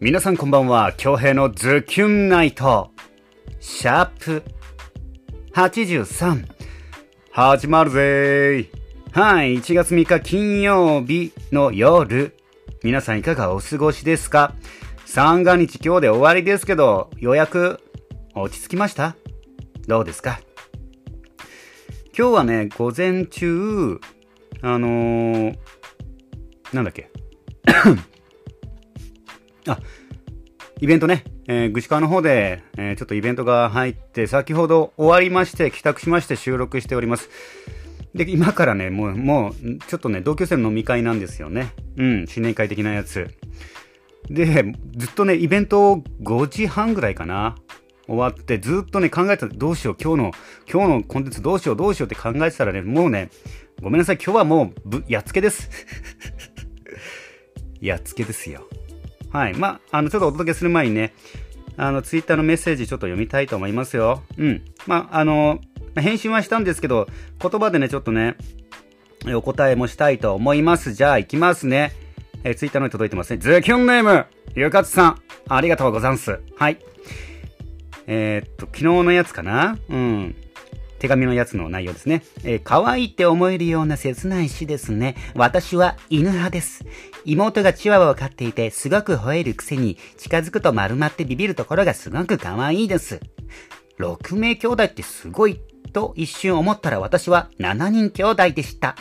皆さんこんばんは。京平のズキュンナイト。シャープ83。始まるぜー。はい、1月3日金曜日の夜。皆さんいかがお過ごしですか？三が日今日で終わりですけど、ようやく落ち着きました？どうですか？今日はね、午前中、あのー、なんだっけ？あ、イベントね、えー、ぐし川の方で、えー、ちょっとイベントが入って、先ほど終わりまして、帰宅しまして収録しております。で、今からね、もう、もう、ちょっとね、同級生の飲み会なんですよね。うん、新年会的なやつ。で、ずっとね、イベント5時半ぐらいかな。終わって、ずっとね、考えてた、どうしよう、今日の、今日のコンテンツどうしよう、どうしようって考えてたらね、もうね、ごめんなさい、今日はもう、ぶ、やっつけです。やっつけですよ。はい。まあ、あの、ちょっとお届けする前にね、あの、ツイッターのメッセージちょっと読みたいと思いますよ。うん。まあ、あの、返信はしたんですけど、言葉でね、ちょっとね、お答えもしたいと思います。じゃあ、行きますね。えー、ツイッターのに届いてますね。ズキュンネーム、ゆかつさん、ありがとうございます。はい。えー、っと、昨日のやつかな？うん。手紙のやつの内容ですね。えー、可愛いって思えるような切ない詩ですね。私は犬派です。妹がチワワを飼っていて、すごく吠えるくせに、近づくと丸まってビビるところがすごく可愛いです。6名兄弟ってすごいと一瞬思ったら私は7人兄弟でした。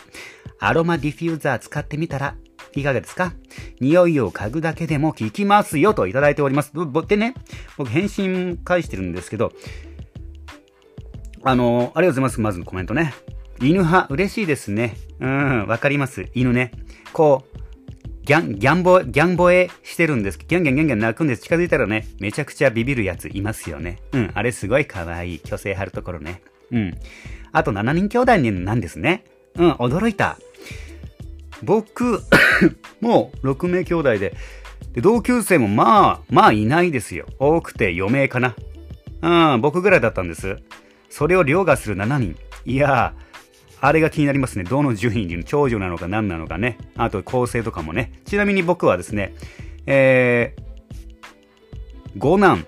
アロマディフューザー使ってみたらいかがですか？匂いを嗅ぐだけでも効きますよといただいております。でね、僕返信返してるんですけど、あの、ありがとうございます。まずのコメントね。犬派、嬉しいですね。うん、わかります。犬ね。こう、ギャン、ギャンボ、ギャンボエしてるんです。ギャンギャンギャンギャン泣くんです。近づいたらね、めちゃくちゃビビるやついますよね。うん、あれすごい可愛い。虚勢張るところね。うん。あと7人兄弟なんですね。うん、驚いた。僕、もう6名兄弟で、で、同級生もまあ、まあいないですよ。多くて4名かな。うん、僕ぐらいだったんです。それを凌駕する7人。いやあれが気になりますね。どの順位に長女なのか何なのかね。あと構成とかもね。ちなみに僕はですね、えー、五男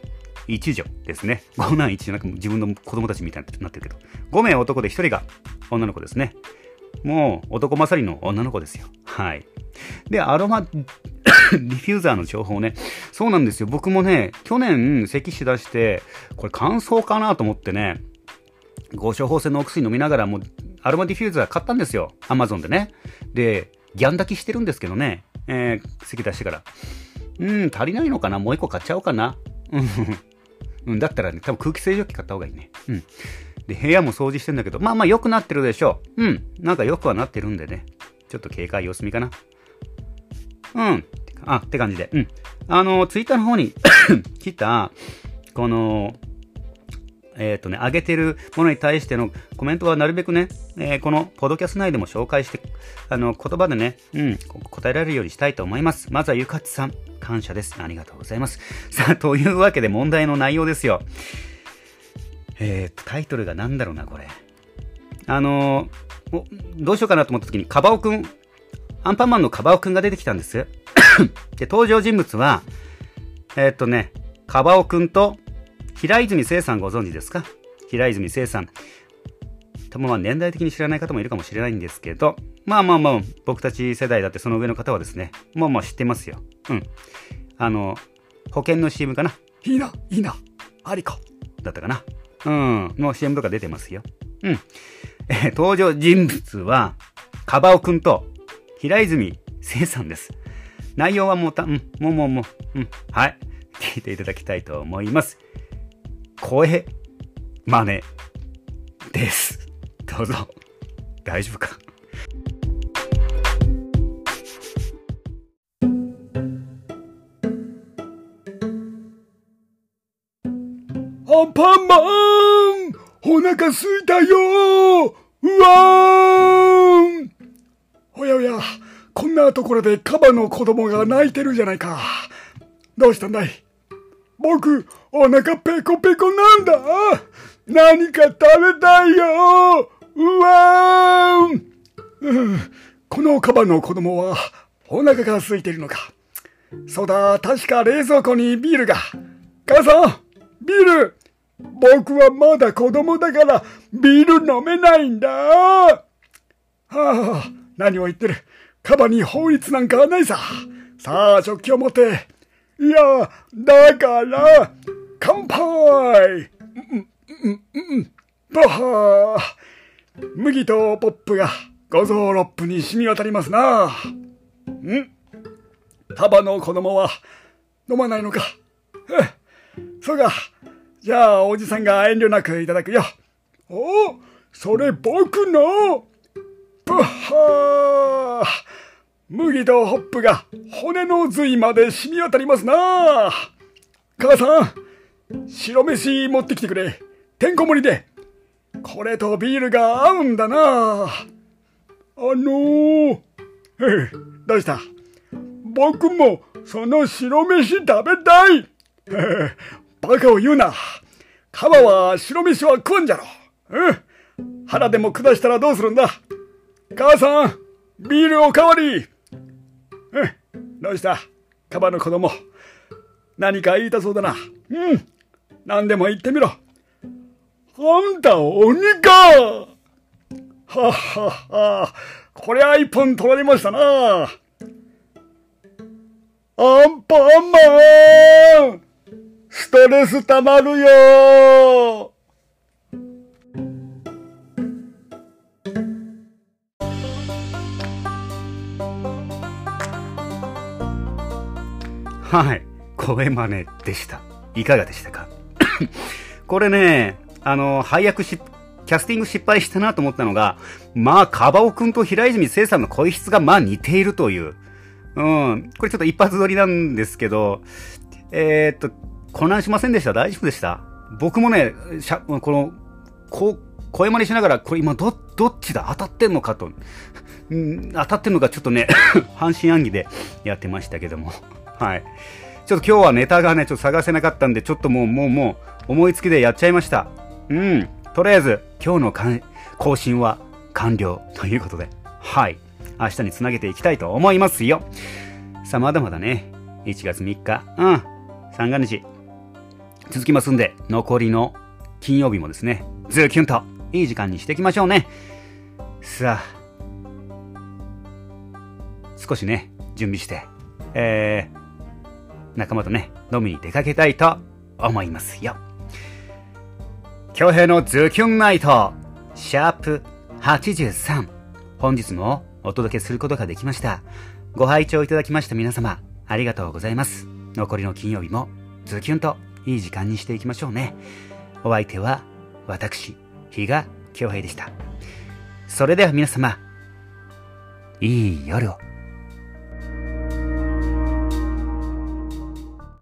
一女ですね。五男一女、なんか自分の子供たちみたいになってるけど。5名男で1人が女の子ですね。もう男勝りの女の子ですよ。はい。で、アロマ ディフューザーの情報ね。そうなんですよ。僕もね、去年咳しだして、これ乾燥かなと思ってね、合処方箋のお薬飲みながらもうアロマディフューザー買ったんですよ。アマゾンでね。で、ギャン焚きしてるんですけどね。えー、咳出してから。うん、足りないのかな？もう一個買っちゃおうかな。うん。だったらね、多分空気清浄機買った方がいいね。うん。で、部屋も掃除してんだけど、まあまあ良くなってるでしょう。うん。なんか良くはなってるんでね。ちょっと警戒様子見かな。うん。あ、って感じで。うん。あの、ツイッターの方に 来た、この、えっ、ー、とね、上げてるものに対してのコメントはなるべくね、えー、このポドキャスト内でも紹介して、あの、言葉でね、うん、答えられるようにしたいと思います。まずはゆかつさん、感謝です。ありがとうございます。さあ、というわけで問題の内容ですよ。えっ、ー、と、タイトルが何だろうな、これ。あのー、どうしようかなと思った時に、カバオくん、アンパンマンのカバオくんが出てきたんです。で、登場人物は、えっ、とね、カバオくんと平泉聖さんご存知ですか？平泉聖さん。多分まあ年代的に知らない方もいるかもしれないんですけど、まあまあまあ、僕たち世代だってその上の方はですね、まあまあ知ってますよ。うん。あの、保険の CM かな？いいな、いいな、ありか。だったかな？うん。の CM とか出てますよ。うん。えー、登場人物は、カバオくんと平泉聖さんです。内容はもうた、うん、もうもうもう、うん、はい。聞いていただきたいと思います。声真似です。どうぞ。大丈夫か？アンパンマンお腹すいたようわーんおやおや、こんなところでカバの子供が泣いてるじゃないか。どうしたんだい？僕、お腹ペコペコなんだ何か食べたいようわーん、うん、このカバの子供はお腹が空いてるのか。そうだ、確か冷蔵庫にビールが。母さん、ビール僕はまだ子供だからビール飲めないんだ。はあ、何を言ってる。カバに法律なんかはないさ。さあ、食器を持って。いや、だから、乾杯うんうんうんバハー麦とポップが五臓六腑に染み渡りますな。ん？カバの子供は飲まないのか？そうか。じゃあ、おじさんが遠慮なくいただくよ。おそれ僕のブッハー麦とホップが骨の髄まで染み渡りますな母さん、白飯持ってきてくれ。てんこ盛りで。これとビールが合うんだなあのー、どうした僕もその白飯食べたい。バカを言うな。カバは白飯は食うんじゃろ。うん。腹でも下したらどうするんだ。母さん、ビールおかわり。どうしたカバの子供。何か言いたそうだな。うん。何でも言ってみろ。あんた鬼かはっはっは。こりゃ一本取られましたな。アンパンマンストレス溜まるよはい。声真似でした。いかがでしたか？これね、あの、配役し、キャスティング失敗したなと思ったのが、まあ、カバオくんと平泉聖さんの声質がまあ似ているという。うん。これちょっと一発撮りなんですけど、えー、っと、混乱しませんでした？大丈夫でした？僕もね、しゃ、この、こう、声真似しながら、これ今ど、どっちだ？当たってんのかと。うん、当たってんのかちょっとね、半信半疑でやってましたけども。はい。ちょっと今日はネタがね、ちょっと探せなかったんで、ちょっともう、もう、もう、思いつきでやっちゃいました。うん。とりあえず、今日の更新は完了ということで、はい。明日につなげていきたいと思いますよ。さあ、まだまだね、1月3日、うん、三が日、続きますんで、残りの金曜日もですね、ズキュンといい時間にしていきましょうね。さあ、少しね、準備して、えー、仲間とね、飲みに出かけたいと思いますよ。京平のズキュンナイト、シャープ83。本日もお届けすることができました。ご拝聴いただきました皆様、ありがとうございます。残りの金曜日もズキュンといい時間にしていきましょうね。お相手は私、比嘉京平でした。それでは皆様、いい夜を。